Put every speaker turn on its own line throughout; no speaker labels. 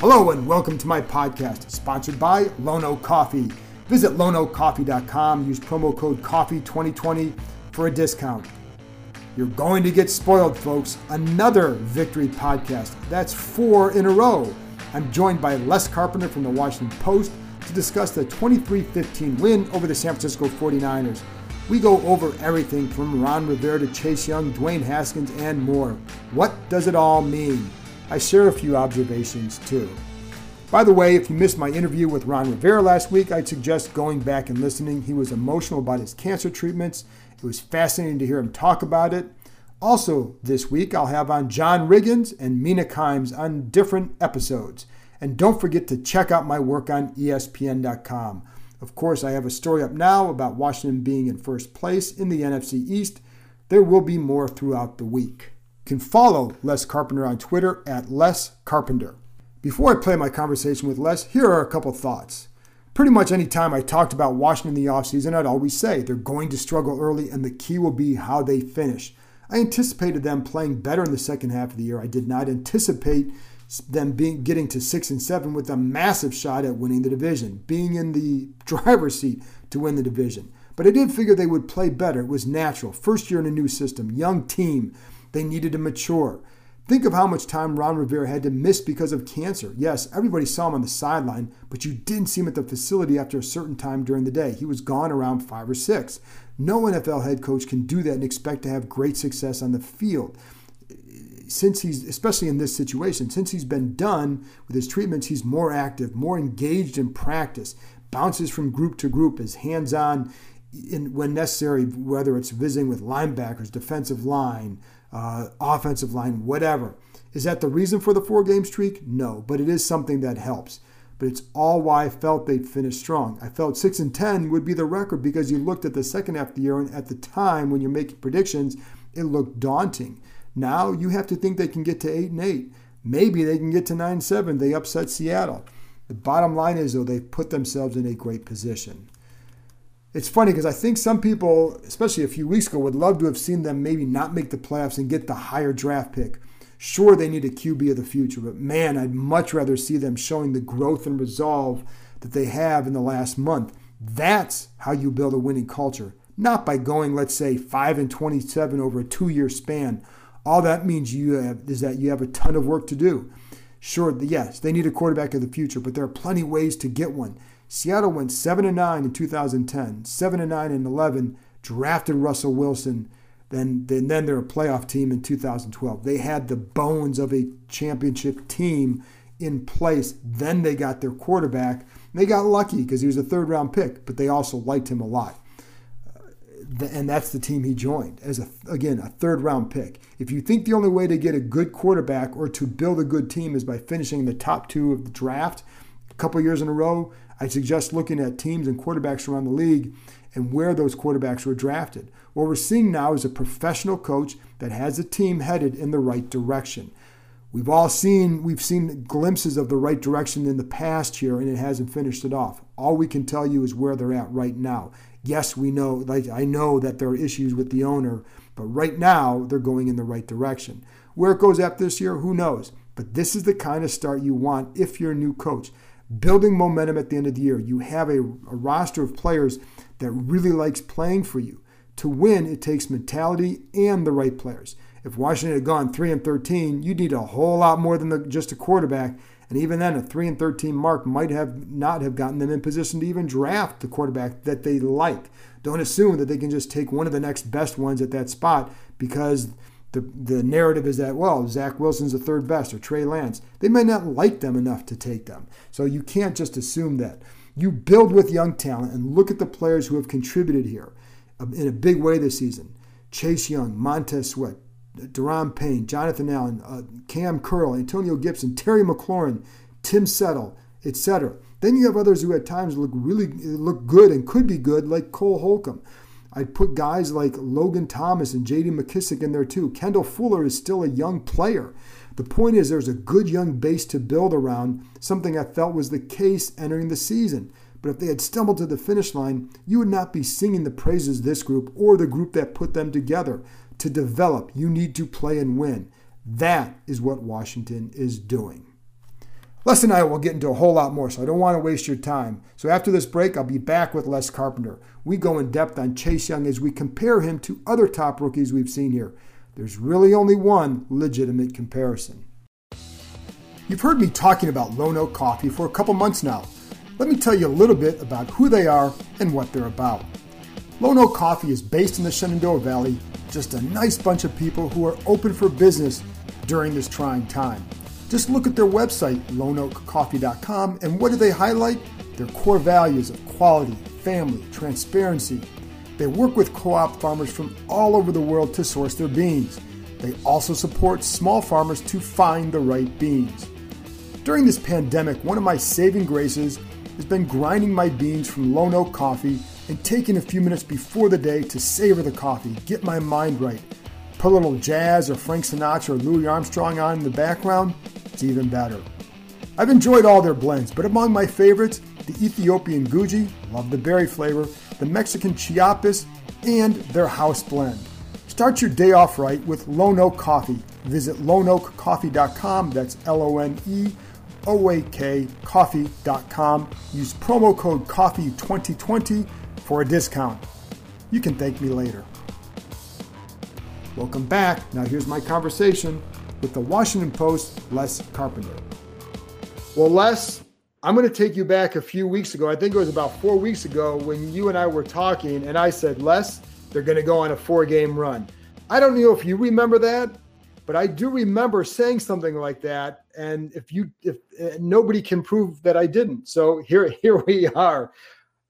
Hello and welcome to my podcast, sponsored by Lone Oak Coffee. Visit loneoakcoffee.com, use promo code COFFEE2020 for a discount. You're going to get spoiled, folks. Another victory podcast. That's four in a row. I'm joined by Les Carpenter from the Washington Post to discuss the 23 15 win over the San Francisco 49ers. We go over everything from Ron Rivera to Chase Young, Dwayne Haskins, and more. What does it all mean? I share a few observations too. By the way, if you missed my interview with Ron Rivera last week, I'd suggest going back and listening. He was emotional about his cancer treatments. It was fascinating to hear him talk about it. Also, this week, I'll have on John Riggins and Mina Kimes on different episodes. And don't forget to check out my work on ESPN.com. Of course, I have a story up now about Washington being in first place in the NFC East. There will be more throughout the week. Can follow Les Carpenter on Twitter at Les Carpenter. Before I play my conversation with Les, here are a couple thoughts. Pretty much any time I talked about Washington in the offseason, I'd always say they're going to struggle early and the key will be how they finish. I anticipated them playing better in the second half of the year. I did not anticipate them being getting to six and seven with a massive shot at winning the division, being in the driver's seat to win the division. But I did figure they would play better. It was natural. First year in a new system, young team. They needed to mature. Think of how much time Ron Rivera had to miss because of cancer. Yes, everybody saw him on the sideline, but you didn't see him at the facility after a certain time during the day. He was gone around five or six. No NFL head coach can do that and expect to have great success on the field. Since he's, especially in this situation, since he's been done with his treatments, he's more active, more engaged in practice, bounces from group to group, is hands on when necessary, whether it's visiting with linebackers, defensive line, uh, offensive line, whatever. Is that the reason for the four game streak? No, but it is something that helps. But it's all why I felt they'd finish strong. I felt 6 and 10 would be the record because you looked at the second half of the year and at the time when you're making predictions, it looked daunting. Now you have to think they can get to 8 and 8. Maybe they can get to 9 and 7. They upset Seattle. The bottom line is, though, they've put themselves in a great position. It's funny because I think some people, especially a few weeks ago, would love to have seen them maybe not make the playoffs and get the higher draft pick. Sure, they need a QB of the future, but man, I'd much rather see them showing the growth and resolve that they have in the last month. That's how you build a winning culture, not by going, let's say, 5 and 27 over a two year span. All that means you have, is that you have a ton of work to do. Sure, yes, they need a quarterback of the future, but there are plenty of ways to get one. Seattle went 7 and 9 in 2010, 7 and 9 in 11, drafted Russell Wilson, then, then, then they're a playoff team in 2012. They had the bones of a championship team in place. Then they got their quarterback. They got lucky because he was a third round pick, but they also liked him a lot. Uh, and that's the team he joined as a again a third round pick. If you think the only way to get a good quarterback or to build a good team is by finishing the top two of the draft a couple years in a row, I suggest looking at teams and quarterbacks around the league and where those quarterbacks were drafted. What we're seeing now is a professional coach that has a team headed in the right direction. We've all seen we've seen glimpses of the right direction in the past here and it hasn't finished it off. All we can tell you is where they're at right now. Yes, we know like I know that there are issues with the owner, but right now they're going in the right direction. Where it goes after this year, who knows? But this is the kind of start you want if you're a new coach building momentum at the end of the year. You have a, a, roster of players that really likes playing for you. To win, it takes mentality and the right players. If Washington had gone 3 and 13, you'd need a whole lot more than the, just a quarterback. And even then, a 3 and 13 mark might have not have gotten them in position to even draft the quarterback that they like. Don't assume that they can just take one of the next best ones at that spot because the, the narrative is that, well, Zach Wilson's the third best or Trey Lance. They may not like them enough to take them. So you can't just assume that. You build with young talent and look at the players who have contributed here uh, in a big way this season. Chase Young, Montez Sweat, Daron Payne, Jonathan Allen, uh, Cam Curl, Antonio Gibson, Terry McLaurin, Tim Settle, etc. Then you have others who at times look really look good and could be good, like Cole Holcomb. I'd put guys like Logan Thomas and J.D. McKissick in there too. Kendall Fuller is still a young player. The point is, there's a good young base to build around, something I felt was the case entering the season. But if they had stumbled to the finish line, you would not be singing the praises this group or the group that put them together. To develop, you need to play and win. That is what Washington is doing. Les and I will get into a whole lot more, so I don't want to waste your time. So after this break, I'll be back with Les Carpenter. We go in depth on Chase Young as we compare him to other top rookies we've seen here. There's really only one legitimate comparison. You've heard me talking about Lone Oak Coffee for a couple months now. Let me tell you a little bit about who they are and what they're about. Lone Oak Coffee is based in the Shenandoah Valley, just a nice bunch of people who are open for business during this trying time. Just look at their website, loneoakcoffee.com, and what do they highlight? Their core values of quality, family, transparency. They work with co op farmers from all over the world to source their beans. They also support small farmers to find the right beans. During this pandemic, one of my saving graces has been grinding my beans from Lone Oak Coffee and taking a few minutes before the day to savor the coffee, get my mind right. Put a little jazz or Frank Sinatra or Louis Armstrong on in the background, it's even better. I've enjoyed all their blends, but among my favorites, the Ethiopian Guji, love the berry flavor, the Mexican Chiapas, and their house blend. Start your day off right with Lone Oak Coffee. Visit loneoakcoffee.com, that's L O N E O A K coffee.com. Use promo code COFFEE2020 for a discount. You can thank me later. Welcome back. Now here's my conversation with the Washington Post, Les Carpenter. Well, Les, I'm going to take you back a few weeks ago. I think it was about four weeks ago when you and I were talking, and I said, Les, they're going to go on a four game run. I don't know if you remember that, but I do remember saying something like that. And if you, if uh, nobody can prove that I didn't, so here, here we are.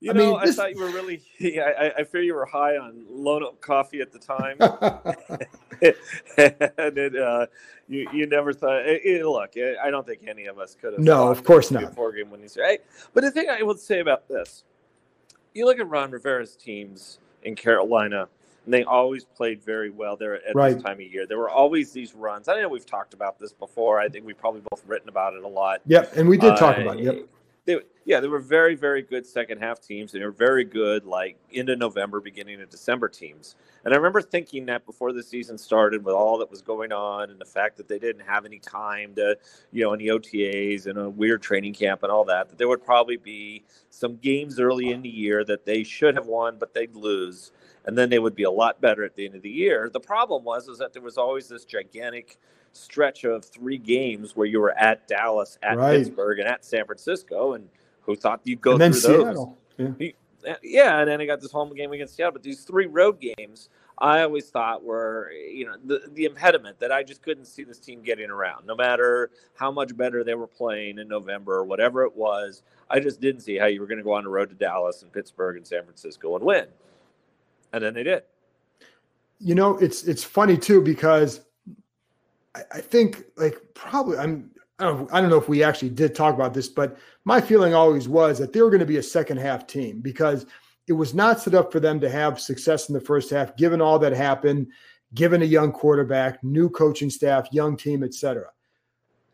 You I know, mean, this... I thought you were really. Yeah, I, I fear you were high on Lone Oak coffee at the time, and it, uh, you you never thought. It, it, look, I don't think any of us could have.
No, of course not.
Four game winning series. Right? But the thing I would say about this, you look at Ron Rivera's teams in Carolina, and they always played very well there at right. this time of year. There were always these runs. I know we've talked about this before. I think we've probably both written about it a lot.
Yep, and we did talk uh, about it. Yep
they, yeah, they were very, very good second half teams. and They were very good, like into November, beginning of December teams. And I remember thinking that before the season started, with all that was going on, and the fact that they didn't have any time to, you know, any OTAs and a weird training camp and all that, that there would probably be some games early in the year that they should have won, but they'd lose, and then they would be a lot better at the end of the year. The problem was is that there was always this gigantic stretch of three games where you were at Dallas, at right. Pittsburgh, and at San Francisco, and who thought you'd go
and
through
Seattle.
those? Yeah. yeah, and then I got this home game against Seattle. But these three road games, I always thought were, you know, the, the impediment that I just couldn't see this team getting around. No matter how much better they were playing in November or whatever it was, I just didn't see how you were going to go on the road to Dallas and Pittsburgh and San Francisco and win. And then they did.
You know, it's it's funny too because I, think like probably I'm I don't, I don't know if we actually did talk about this, but my feeling always was that they were going to be a second half team because it was not set up for them to have success in the first half, given all that happened, given a young quarterback, new coaching staff, young team, etc.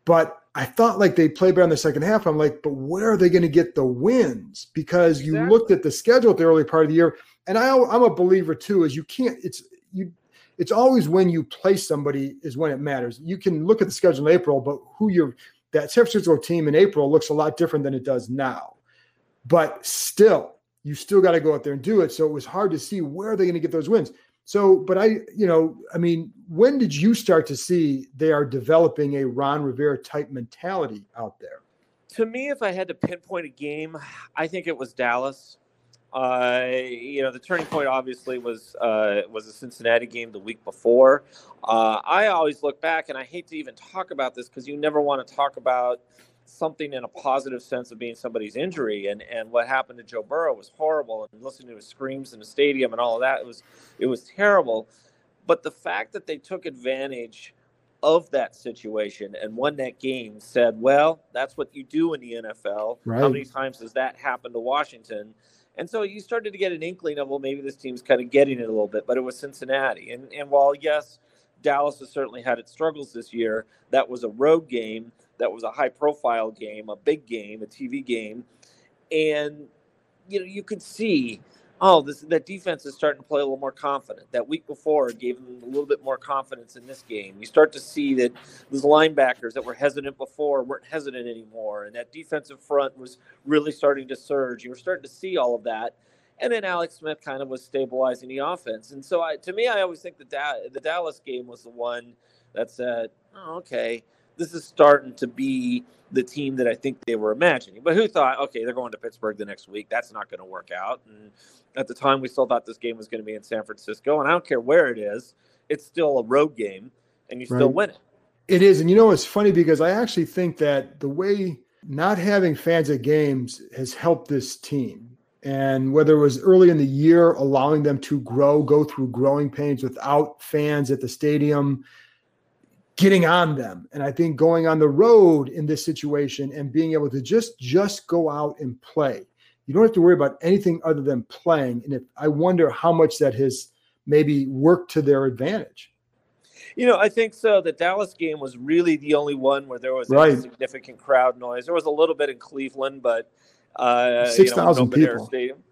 But I thought like they played better in the second half. I'm like, but where are they going to get the wins? Because you exactly. looked at the schedule at the early part of the year, and I, I'm a believer too. Is you can't. It's you it's always when you play somebody is when it matters. You can look at the schedule in April, but who you're that San Francisco team in April looks a lot different than it does now. But still, you still got to go out there and do it. So it was hard to see where they're they going to get those wins. So, but I, you know, I mean, when did you start to see they are developing a Ron Rivera type mentality out there?
To me, if I had to pinpoint a game, I think it was Dallas. Uh, you know, the turning point obviously was uh, was the Cincinnati game the week before. Uh, I always look back, and I hate to even talk about this because you never want to talk about something in a positive sense of being somebody's injury. And and what happened to Joe Burrow was horrible, and listening to his screams in the stadium and all of that it was it was terrible. But the fact that they took advantage of that situation and won that game said, well, that's what you do in the NFL.
Right.
How many times does that happen to Washington? And so you started to get an inkling of, well, maybe this team's kind of getting it a little bit, but it was Cincinnati. And, and while, yes, Dallas has certainly had its struggles this year, that was a road game, that was a high profile game, a big game, a TV game. And, you know, you could see oh, this that defense is starting to play a little more confident. That week before gave them a little bit more confidence in this game. You start to see that those linebackers that were hesitant before weren't hesitant anymore, and that defensive front was really starting to surge. You were starting to see all of that. And then Alex Smith kind of was stabilizing the offense. And so, I, to me, I always think the da- the Dallas game was the one that said, oh, okay, this is starting to be the team that I think they were imagining. But who thought, okay, they're going to Pittsburgh the next week? That's not going to work out. And at the time, we still thought this game was going to be in San Francisco. And I don't care where it is, it's still a road game, and you still win it.
It is. And you know, it's funny because I actually think that the way not having fans at games has helped this team. And whether it was early in the year, allowing them to grow, go through growing pains without fans at the stadium, getting on them. And I think going on the road in this situation and being able to just just go out and play. You don't have to worry about anything other than playing. And if I wonder how much that has maybe worked to their advantage.
You know, I think so. The Dallas game was really the only one where there was
Right.
significant crowd noise. There was a little bit in Cleveland, but uh,
Six
you know, it was
thousand
air
people.
Stadium.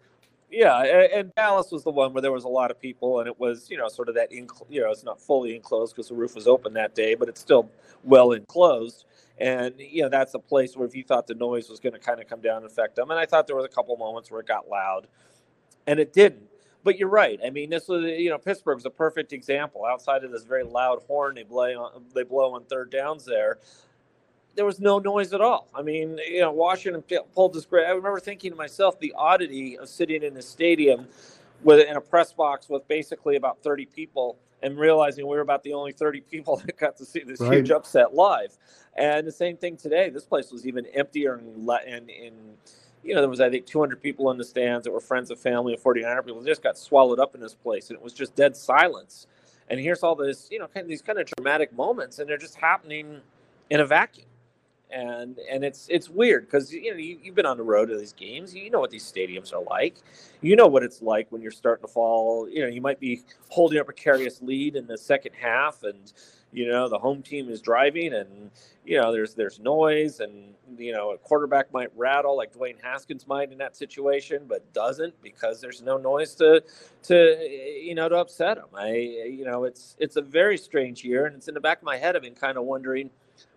Yeah, and Dallas was the one where there was a lot of people, and it was you know sort of that you know it's not fully enclosed because the roof was open that day, but it's still well enclosed. And you know that's a place where if you thought the noise was going to kind of come down and affect them, and I thought there was a couple moments where it got loud, and it didn't. But you're right. I mean, this was you know Pittsburgh was a perfect example. Outside of this very loud horn they blow on, they blow on third downs there, there was no noise at all. I mean, you know, Washington pulled this great. I remember thinking to myself the oddity of sitting in a stadium with in a press box with basically about 30 people and realizing we were about the only 30 people that got to see this
Right.
huge upset live. And the same thing today. This place was even emptier and, and you know, there was, I think, 200 people in the stands that were friends of family and 49er people. They just got swallowed up in this place, and it was just dead silence. And here's all this, you know, kind of these kind of dramatic moments, and they're just happening in a vacuum. And and it's it's weird because you know you, you've been on the road to these games. You know what these stadiums are like. You know what it's like when you're starting to fall. You know you might be holding a precarious lead in the second half, and you know the home team is driving, and you know there's there's noise, and you know a quarterback might rattle like Dwayne Haskins might in that situation, but doesn't because there's no noise to to you know to upset him. I you know it's it's a very strange year, and it's in the back of my head. I've been kind of wondering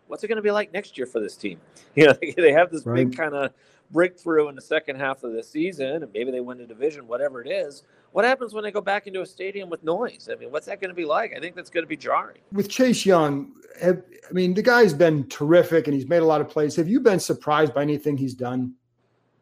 what's it going to be like next year for this team? You know, they have this
Right.
big kind of breakthrough in the second half of the season, and maybe they win the division, whatever it is. What happens when they go back into a stadium with noise? I mean, what's that going to be like? I think that's going to be jarring.
with Chase Young, have, I mean, the guy's been terrific and he's made a lot of plays. Have you been surprised by anything he's done?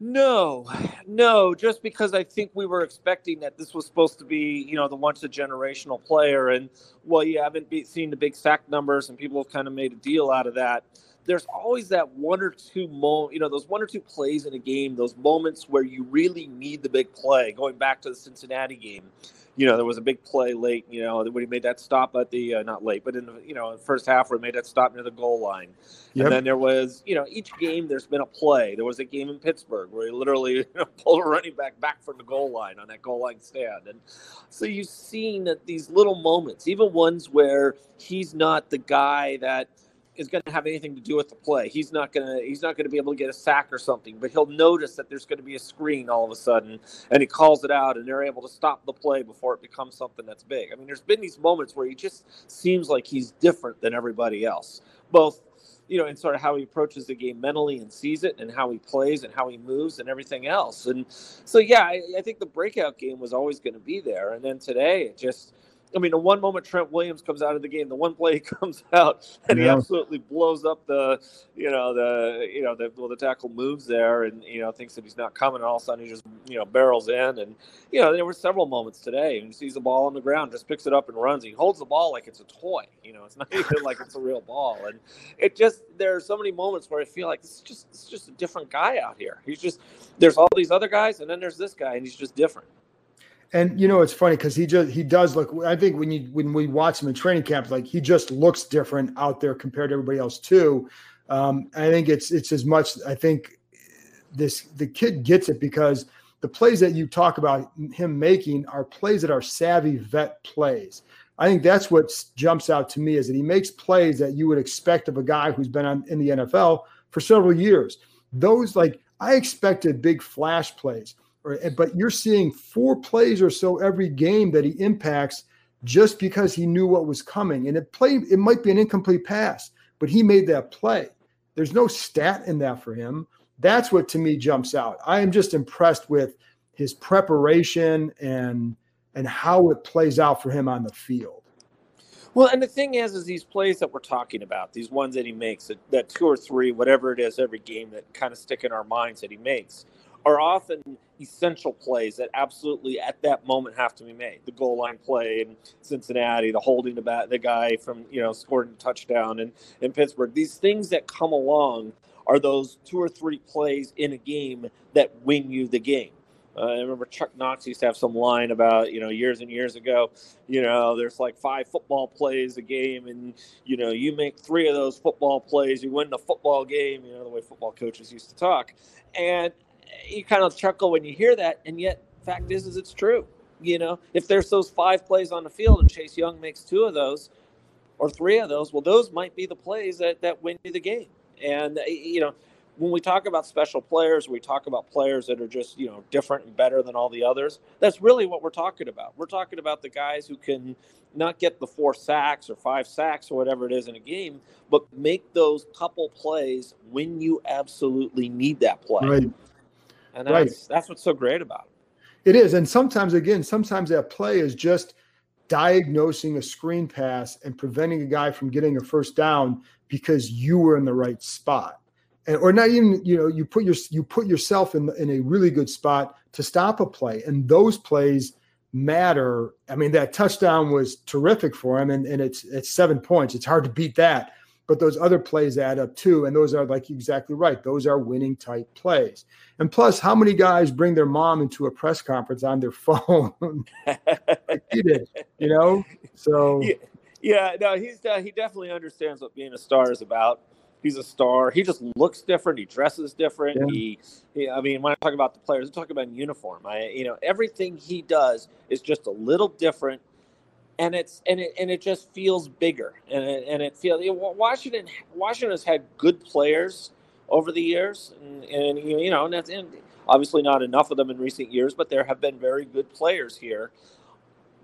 No, no, just because I think we were expecting that this was supposed to be, you know, the once a generational player. And well, you haven't be, seen the big sack numbers, and people have kind of made a deal out of that. There's always that one or two mo, you know, those one or two plays in a game, those moments where you really need the big play. Going back to the Cincinnati game, you know, there was a big play late, you know, when he made that stop at the uh, not late, but in the you know first half where he made that stop near the goal line.
Yep.
And then there was, you know, each game there's been a play. There was a game in Pittsburgh where he literally you know, pulled a running back back from the goal line on that goal line stand. And so you've seen that these little moments, even ones where he's not the guy that is going to have anything to do with the play. He's not going to he's not going to be able to get a sack or something, but he'll notice that there's going to be a screen all of a sudden and he calls it out and they're able to stop the play before it becomes something that's big. I mean, there's been these moments where he just seems like he's different than everybody else. Both you know, in sort of how he approaches the game mentally and sees it, and how he plays and how he moves and everything else. And so, yeah, I, I think the breakout game was always going to be there. And then today, it just I mean, the one moment Trent Williams comes out of the game, the one play he comes out and he absolutely blows up the, you know, the, you know, the, well, the tackle moves there and, you know, thinks that he's not coming. And all of a sudden he just, you know, barrels in. And, you know, there were several moments today and he sees the ball on the ground, just picks it up and runs. He holds the ball like it's a toy. You know, it's not even like it's a real ball. And it just, there are so many moments where I feel like this is just, it's just a different guy out here. He's just, there's all these other guys and then there's this guy and he's just different.
And you know it's funny because he just he does look. I think when you when we watch him in training camp, like he just looks different out there compared to everybody else too. Um, I think it's it's as much. I think this the kid gets it because the plays that you talk about him making are plays that are savvy vet plays. I think that's what jumps out to me is that he makes plays that you would expect of a guy who's been on, in the NFL for several years. Those like I expected big flash plays, but you're seeing four plays or so every game that he impacts just because he knew what was coming. And it played it might be an incomplete pass, but he made that play. There's no stat in that for him. That's what to me jumps out. I am just impressed with his preparation and and how it plays out for him on the field.
Well, and the thing is, is these plays that we're talking about, these ones that he makes, that, that two or three, whatever it is, every game that kind of stick in our minds that he makes, are often essential plays that absolutely at that moment have to be made. The goal line play in Cincinnati, the holding the bat, the guy from you know scored a touchdown in in Pittsburgh. These things that come along are those two or three plays in a game that win you the game. Uh, I remember Chuck Knox used to have some line about, you know, years and years ago, you know, there's like five football plays a game, and, you know, you make three of those football plays, you win the football game, you know, the way football coaches used to talk. And you kind of chuckle when you hear that, and yet, fact is, is it's true. You know, if there's those five plays on the field and Chase Young makes two of those or three of those, well, those might be the plays that, that win you the game. And, uh, you know, when we talk about special players, we talk about players that are just, you know, different and better than all the others. That's really what we're talking about. We're talking about the guys who can not get the four sacks or five sacks or whatever it is in a game, but make those couple plays when you absolutely need that play.
Right.
And
Right.
that's that's what's so great about it.
It is. And sometimes, again, sometimes that play is just diagnosing a screen pass and preventing a guy from getting a first down because you were in the right spot. And, or not even, you know, you put your you put yourself in in a really good spot to stop a play. And those plays matter. I mean, that touchdown was terrific for him, and, and it's it's seven points. It's hard to beat that. But those other plays add up too. And those are like exactly right. Those are winning type plays. And plus, how many guys bring their mom into a press conference on their phone? like he did, you know? So
Yeah. Yeah, no, he's uh, he definitely understands what being a star is about. He's a star. He just looks different. He dresses different.
Yeah.
He, he, I mean, when I talk about the players, I talk about uniform. I, you know, everything he does is just a little different, and it's and it and it just feels bigger, and it, and it feels. Washington, Washington has had good players over the years, and, and you know, and that's and obviously not enough of them in recent years, but there have been very good players here.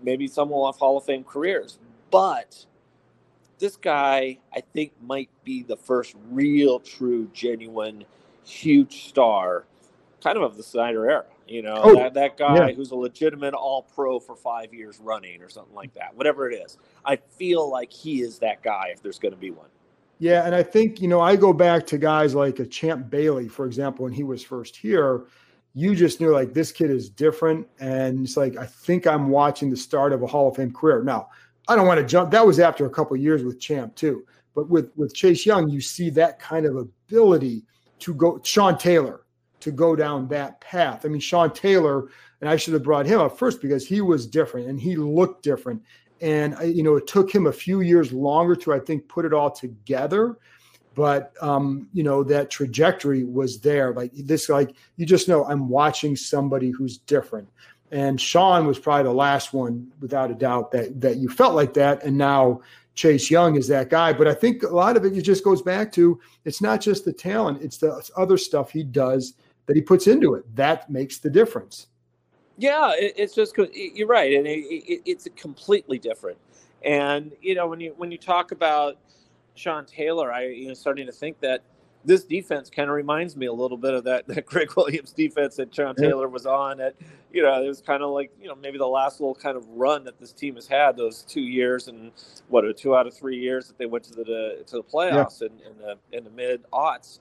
Maybe some will have Hall of Fame careers, but this guy, I think, might be the first real, true, genuine, huge star, kind of of the Snyder era. You know,
Oh,
that, that guy
yeah.
who's a legitimate All Pro for five years running or something like that. Whatever it is, I feel like he is that guy if there's going to be one.
Yeah, and I think you know I go back to guys like a Champ Bailey, for example, when he was first here. You just knew like this kid is different, and it's like I think I'm watching the start of a Hall of Fame career. Now, I don't want to jump. That was after a couple of years with Champ too, but with with Chase Young, you see that kind of ability to go. Sean Taylor to go down that path. I mean, Sean Taylor, and I should have brought him up first because he was different and he looked different. And you know, it took him a few years longer to, I think, put it all together. But um, you know, that trajectory was there. Like this, like you just know, I'm watching somebody who's different. And Sean was probably the last one, without a doubt, that that you felt like that. And now Chase Young is that guy. But I think a lot of it, it just goes back to it's not just the talent; it's the other stuff he does that he puts into it that makes the difference.
Yeah, it, it's just you're right, and it, it, it's completely different. And you know, when you when you talk about Sean Taylor, I you know starting to think that this defense kind of reminds me a little bit of that, that Gregg Williams defense that Sean Taylor was on. At you know, it was kind of like you know maybe the last little kind of run that this team has had those two years and what are two out of three years that they went to the to the playoffs yeah. in, in the in the mid aughts,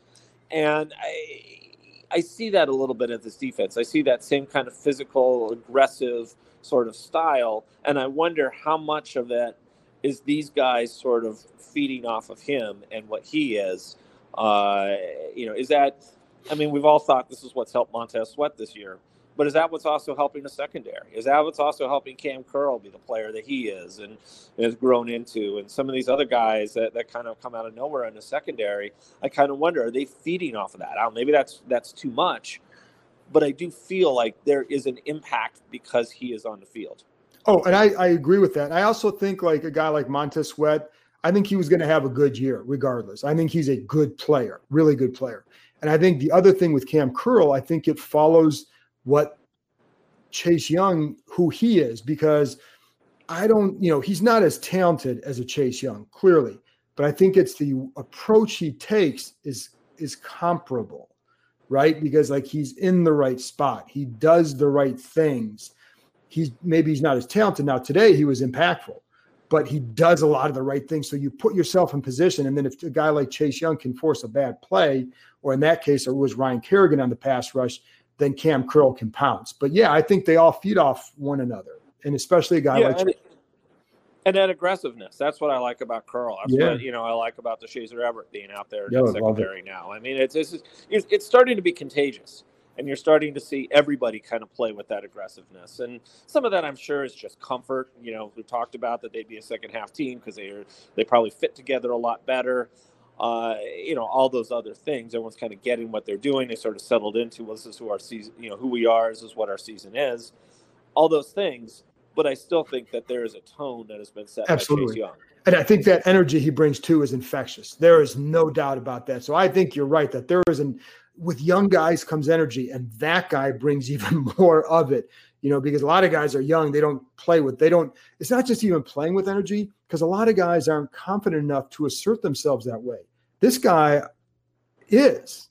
and I I see that a little bit at this defense. I see that same kind of physical, aggressive sort of style, and I wonder how much of that is these guys sort of feeding off of him and what he is. Uh, you know, is that? I mean, we've all thought this is what's helped Montez Sweat this year, but is that what's also helping the secondary? Is that what's also helping Cam Curl be the player that he is and, and has grown into? And some of these other guys that, that kind of come out of nowhere in the secondary, I kind of wonder, are they feeding off of that? I don't, maybe that's that's too much, but I do feel like there is an impact because he is on the field.
Oh, and I, I agree with that. I also think like a guy like Montez Sweat, I think he was going to have a good year regardless. I think he's a good player, really good player. And I think the other thing with Cam Curl, I think it follows what Chase Young, who he is, because I don't, you know, he's not as talented as a Chase Young, clearly, but I think it's the approach he takes is is comparable, right? Because like he's in the right spot, he does the right things. He's maybe he's not as talented now. Today he was impactful, but he does a lot of the right things. So you put yourself in position, and then if a guy like Chase Young can force a bad play, or in that case, it was Ryan Kerrigan on the pass rush, then Cam Curl can pounce. But yeah, I think they all feed off one another, and especially a guy yeah, like.
And, and that aggressiveness. That's what I like about Curl. That's yeah. what you know I like about Deshazor Everett being out there in the secondary now. I mean, it's, it's it's it's starting to be contagious and you're starting to see everybody kind of play with that aggressiveness. And some of that, I'm sure, is just comfort. You know, we talked about that they'd be a second half team because they are they probably fit together a lot better. Uh, you know, all those other things. Everyone's kind of getting what they're doing. They sort of settled into, well, this is who our season, you know, who we are. This is what our season is. All those things. But I still think that there is a tone that has been set Absolutely. by Chase Young.
And I think that energy he brings too is infectious. There is no doubt about that. So I think you're right that there is an with young guys comes energy, and that guy brings even more of it. You know, because a lot of guys are young, they don't play with, they don't. It's not just even playing with energy, because a lot of guys aren't confident enough to assert themselves that way. This guy is.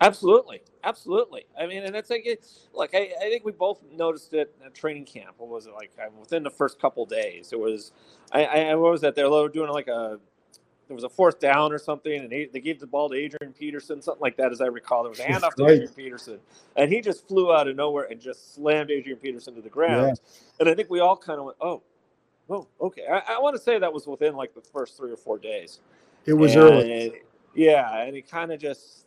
Absolutely, absolutely. I mean, and it's like, it's, like I, I think we both noticed it at training camp. What was it like? Within the first couple days, it was. I, I what was that? They were doing like a there was a fourth down or something, and they, they gave the ball to Adrian Peterson, something like that, as I recall. There was a handoff to Adrian Peterson, and he just flew out of nowhere and just slammed Adrian Peterson to the ground. Yeah. And I think we all kind of went, "Oh, oh, okay." I, I want to say that was within like the first three or four days.
It was and, early.
Yeah, and he kind of just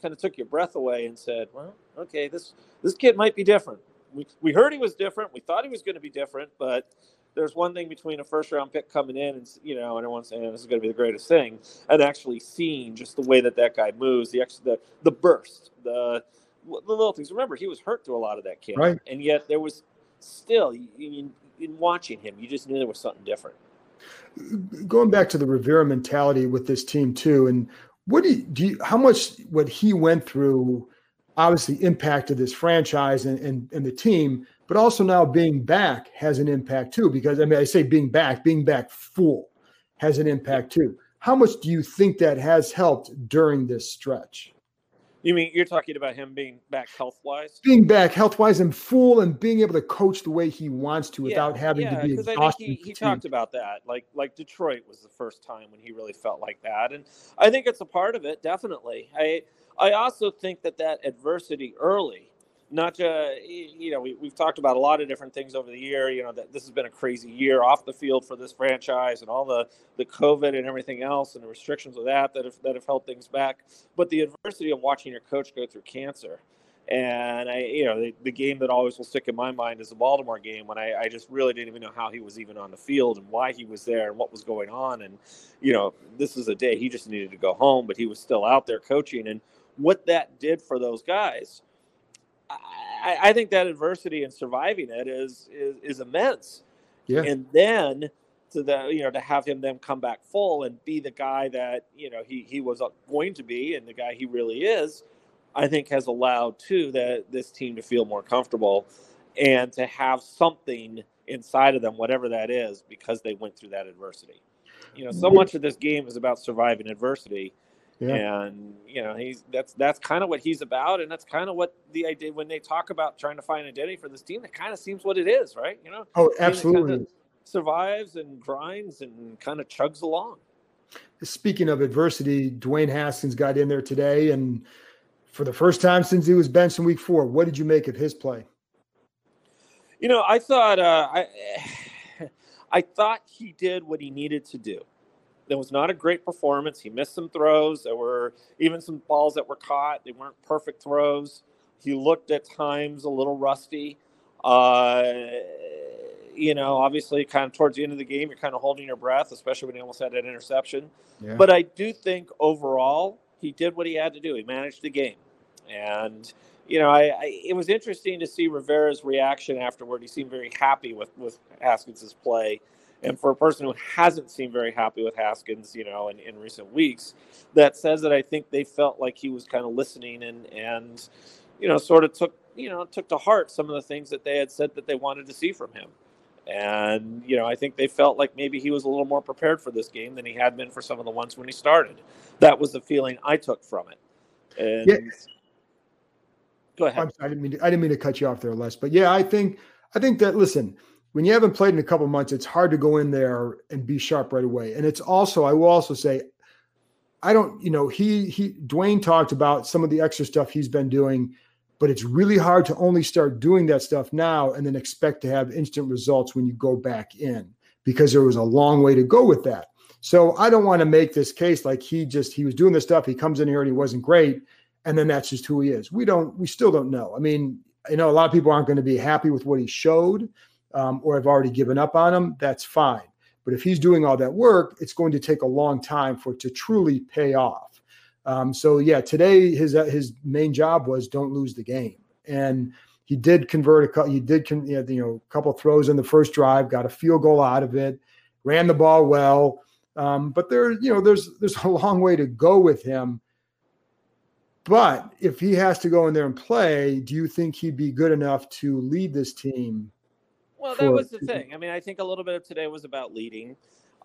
kind of took your breath away and said, "Well, okay, this this kid might be different." We, we heard he was different. We thought he was going to be different, but there's one thing between a first round pick coming in and you know and everyone's saying this is going to be the greatest thing and actually seeing just the way that that guy moves the the the burst the the little things remember he was hurt through a lot of that camp
right.
and yet there was still in, in watching him you just knew there was something different
going back to the Rivera mentality with this team too and what do you, do you how much what he went through obviously impacted this franchise and, and, and the team but also now being back has an impact too. Because I mean, I say being back, being back full has an impact too. How much do you think that has helped during this stretch?
You mean you're talking about him being back health wise?
Being back health wise and full and being able to coach the way he wants to without having
yeah,
to be
exhausted. I think he, he talked about that. Like like Detroit was the first time when he really felt like that, and I think it's a part of it. Definitely. I I also think that that adversity early not to, you know, we, we've talked about a lot of different things over the year. You know, that this has been a crazy year off the field for this franchise and all the, the COVID and everything else and the restrictions of that that have, that have held things back. But the adversity of watching your coach go through cancer. And I, you know, the, the game that always will stick in my mind is the Baltimore game when I, I just really didn't even know how he was even on the field and why he was there and what was going on. And, you know, this is a day he just needed to go home, but he was still out there coaching. And what that did for those guys I, I think that adversity and surviving it is is, is immense. Yeah. And then to the you know to have him then come back full and be the guy that you know he he was uh, going to be and the guy he really is, I think has allowed too that this team to feel more comfortable and to have something inside of them, whatever that is, because they went through that adversity. You know, so mm-hmm. much of this game is about surviving adversity
Yeah.
And you know, he's that's that's kind of what he's about, and that's kind of what the idea when they talk about trying to find identity for this team. That kind of seems what it is, right? You know,
Oh, absolutely.
survives and grinds and kind of chugs along.
Speaking of adversity, Dwayne Haskins got in there today, and for the first time since he was benched in Week Four, what did you make of his play?
You know, I thought uh, I I thought he did what he needed to do. That was not a great performance. He missed some throws. There were even some balls that were caught. They weren't perfect throws. He looked at times a little rusty. Uh, you know, obviously, kind of towards the end of the game, you're kind of holding your breath, especially when he almost had an interception.
Yeah.
But I do think overall, he did what he had to do. He managed the game, and you know, I, I it was interesting to see Rivera's reaction afterward. He seemed very happy with with Haskins' play, and for a person who hasn't seemed very happy with Haskins, you know, in, in recent weeks, that says that I think they felt like he was kind of listening and and you know, sort of took you know took to heart some of the things that they had said that they wanted to see from him. And, you know, I think they felt like maybe he was a little more prepared for this game than he had been for some of the ones when he started. That was the feeling I took from it. And
Yeah.
go ahead.
I'm sorry, I didn't mean to, I didn't mean to cut you off there, Les. But yeah, I think I think that listen, when you haven't played in a couple months, it's hard to go in there and be sharp right away. And it's also, I will also say, I don't, you know, he he Dwayne talked about some of the extra stuff he's been doing, but it's really hard to only start doing that stuff now and then expect to have instant results when you go back in because there was a long way to go with that. So I don't want to make this case like he just he was doing this stuff, he comes in here and he wasn't great and then that's just who he is. We don't, we still don't know. I mean, I know a lot of people aren't going to be happy with what he showed, um, or have already given up on him. That's fine. But if he's doing all that work, it's going to take a long time for it to truly pay off. Um, so yeah, today his uh, his main job was don't lose the game, and he did convert a couple. He did con- you know a couple throws in the first drive, got a field goal out of it, ran the ball well. Um, but there, you know, there's there's a long way to go with him. But if he has to go in there and play, do you think he'd be good enough to lead this team?
Well, that was the thing. I mean, I think a little bit of today was about leading.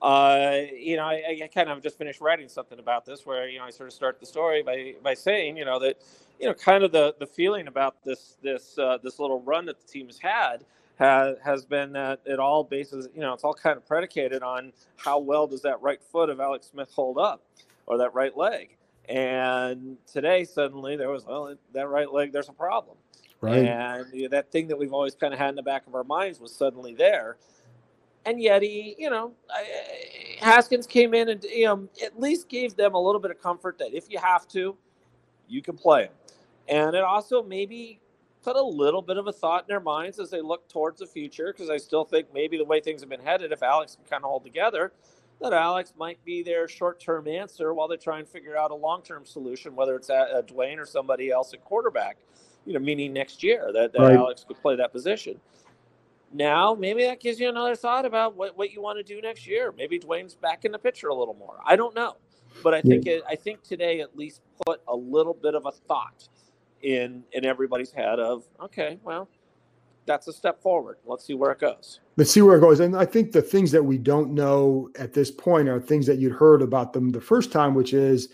Uh, you know, I, I kind of just finished writing something about this, where you know I sort of start the story by by saying, you know, that you know, kind of the the feeling about this this uh, this little run that the team has had has has been that it all bases, you know, it's all kind of predicated on how well does that right foot of Alex Smith hold up, or that right leg. And today, suddenly, there was well, that right leg. There's a problem. And you know, that thing that we've always kind of had in the back of our minds was suddenly there. And yet he, you know, Haskins came in and you know at least gave them a little bit of comfort that if you have to, you can play him. And it also maybe put a little bit of a thought in their minds as they look towards the future, because I still think maybe the way things have been headed, if Alex can kind of hold together, that Alex might be their short-term answer while they try and figure out a long-term solution, whether it's at, uh, Dwayne or somebody else at quarterback. You know, meaning next year that, that
Right.
Alex could play that position. Now, maybe that gives you another thought about what, what you want to do next year. Maybe Dwayne's back in the picture a little more. I don't know, but I think it, I think today at least put a little bit of a thought in in everybody's head of okay, well, that's a step forward. Let's see where it goes.
Let's see where it goes. And I think the things that we don't know at this point are things that you'd heard about them the first time, which is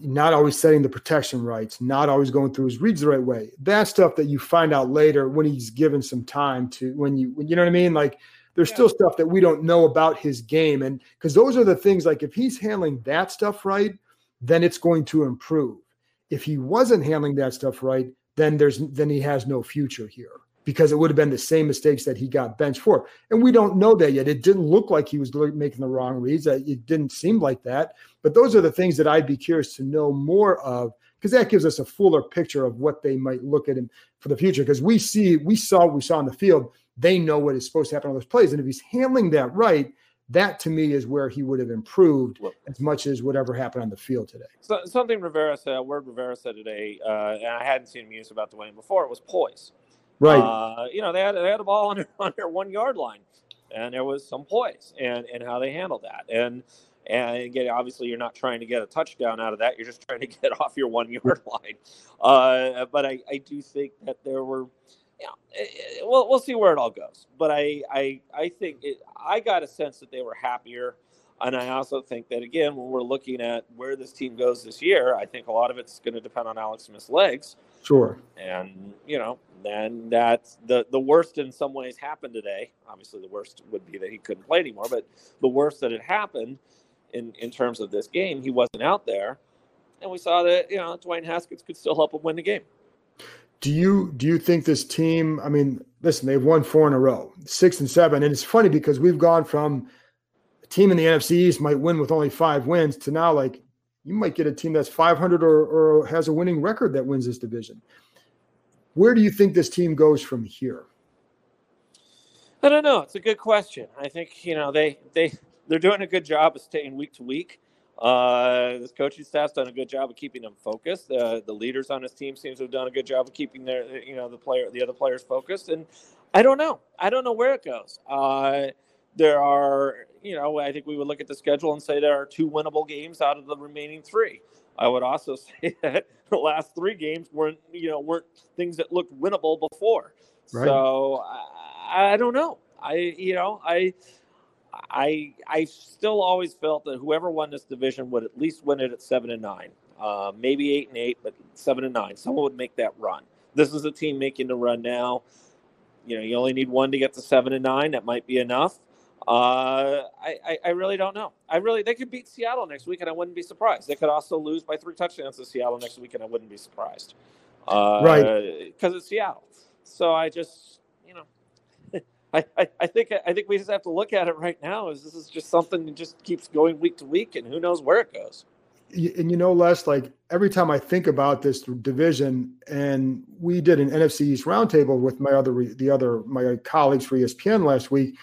not always setting the protection rights, not always going through his reads the right way. That stuff that you find out later when he's given some time to when you you know what I mean? Like there's
Yeah.
still stuff that we don't know about his game. And because those are the things like if he's handling that stuff right, then it's going to improve. If he wasn't handling that stuff right, then there's then he has no future here because it would have been the same mistakes that he got benched for. And we don't know that yet. It didn't look like he was making the wrong reads. Uh, It didn't seem like that. But those are the things that I'd be curious to know more of because that gives us a fuller picture of what they might look at him for the future. Because we see, we saw what we saw on the field. They know what is supposed to happen on those plays. And if he's handling that right, that to me is where he would have improved as much as whatever happened on the field today.
So, something Rivera said, a word Rivera said today, uh, and I hadn't seen him use about the Dwayne before. It was poise.
Right.
Uh, you know, they had they had a ball on their, on their one yard line, and there was some poise and and how they handled that. And and again, obviously, you're not trying to get a touchdown out of that. You're just trying to get off your one yard line. Uh, but I, I do think that there were, you know, eh, eh, we'll we'll see where it all goes. But I I I think it, I got a sense that they were happier. And I also think that again, when we're looking at where this team goes this year, I think a lot of it's going to depend on Alex Smith's legs.
Sure.
And you know, then that the the worst in some ways happened today. Obviously, the worst would be that he couldn't play anymore. But the worst that had happened in in terms of this game, he wasn't out there, and we saw that you know Dwayne Haskins could still help him win the game.
Do you do you think this team? I mean, listen, they've won four in a row, six and seven, and it's funny because we've gone from a team in the NFC East might win with only five wins to now like you might get a team that's 500 or, or has a winning record that wins this division. Where do you think this team goes from here?
I don't know. It's a good question. I think you know they they they're doing a good job of staying week to week. Uh, this coaching staff's done a good job of keeping them focused. Uh, the leaders on his team seems to have done a good job of keeping their you know the player the other players focused. And I don't know. I don't know where it goes. Uh, there are you know I think we would look at the schedule and say there are two winnable games out of the remaining three. I would also say that the last three games weren't you know weren't things that looked winnable before. Right. So I, I don't know. I you know I I I still always felt that whoever won this division would at least win it at seven and nine, uh, maybe eight and eight, but seven and nine. Someone would make that run. This is a team making the run now. You know, you only need one to get to seven and nine. That might be enough. Uh, I, I, I really don't know. I really they could beat Seattle next week, and I wouldn't be surprised. They could also lose by three touchdowns to Seattle next week, and I wouldn't be surprised. Uh,
right,
because it's Seattle. So I just you know. I, I, I think I think we just have to look at it right now. Is this is just something that just keeps going week to week, and who knows where it goes.
And you know, Les, like every time I think about this division, and we did an NFC East roundtable with my other the other my colleagues for ESPN last week,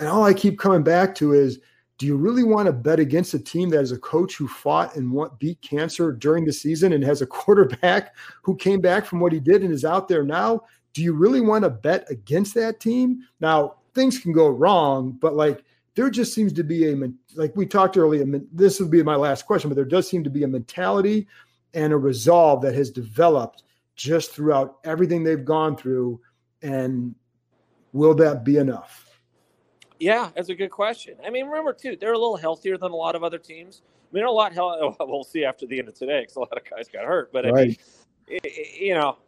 and all I keep coming back to is, do you really want to bet against a team that has a coach who fought and beat cancer during the season and has a quarterback who came back from what he did and is out there now? Do you really want to bet against that team? Now, things can go wrong, but like there just seems to be a like we talked earlier. This would be my last question, but there does seem to be a mentality and a resolve that has developed just throughout everything they've gone through. And will that be enough?
Yeah, that's a good question. I mean, remember too, they're a little healthier than a lot of other teams. I mean, a lot. Hell, we'll see after the end of today because a lot of guys got hurt. But I mean, you know,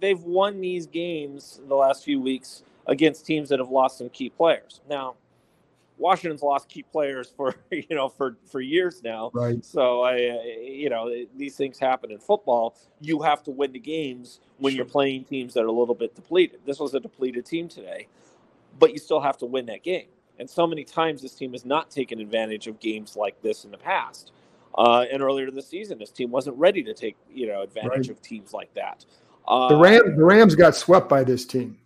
they've won these games the last few weeks against teams that have lost some key players. Now, Washington's lost key players for you know for for years now.
Right.
So I, you know, these things happen in football. You have to win the games when you're playing teams that are a little bit depleted. This was a depleted team today, but you still have to win that game. And so many times this team has not taken advantage of games like this in the past. Uh, and earlier this season, this team wasn't ready to take you know advantage right. of teams like that.
Uh, the Rams, the Rams got swept by this team.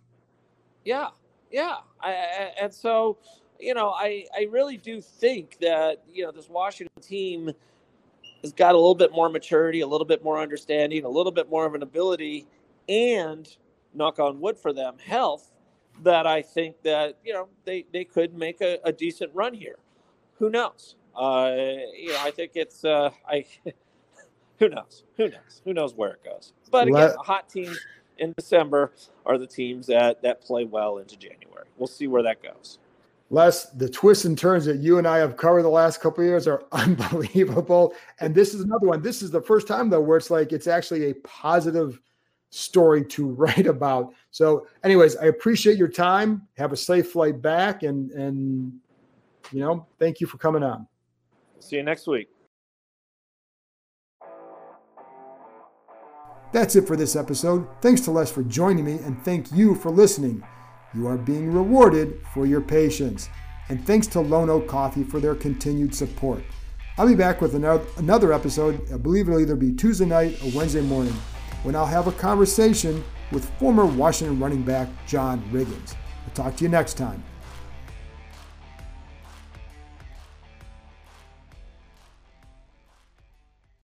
Yeah, yeah, I, I, and so you know, I I really do think that you know this Washington team has got a little bit more maturity, a little bit more understanding, a little bit more of an ability, and knock on wood for them, health. That I think that you know they they could make a, a decent run here. Who knows? uh, you know, I think it's uh, I. who knows? Who knows? Who knows where it goes? But again, Les, hot teams in December are the teams that that play well into January. We'll see where that goes.
Les, the twists and turns that you and I have covered the last couple years are unbelievable. And this is another one. This is the first time though where it's like it's actually a positive story to write about. So, anyways, I appreciate your time. Have a safe flight back, and and you know, thank you for coming on.
See you next week.
That's it for this episode. Thanks to Les for joining me, and thank you for listening. You are being rewarded for your patience. And thanks to Lone Oak Coffee for their continued support. I'll be back with another episode. I believe it'll either be Tuesday night or Wednesday morning when I'll have a conversation with former Washington running back John Riggins. I'll talk to you next time.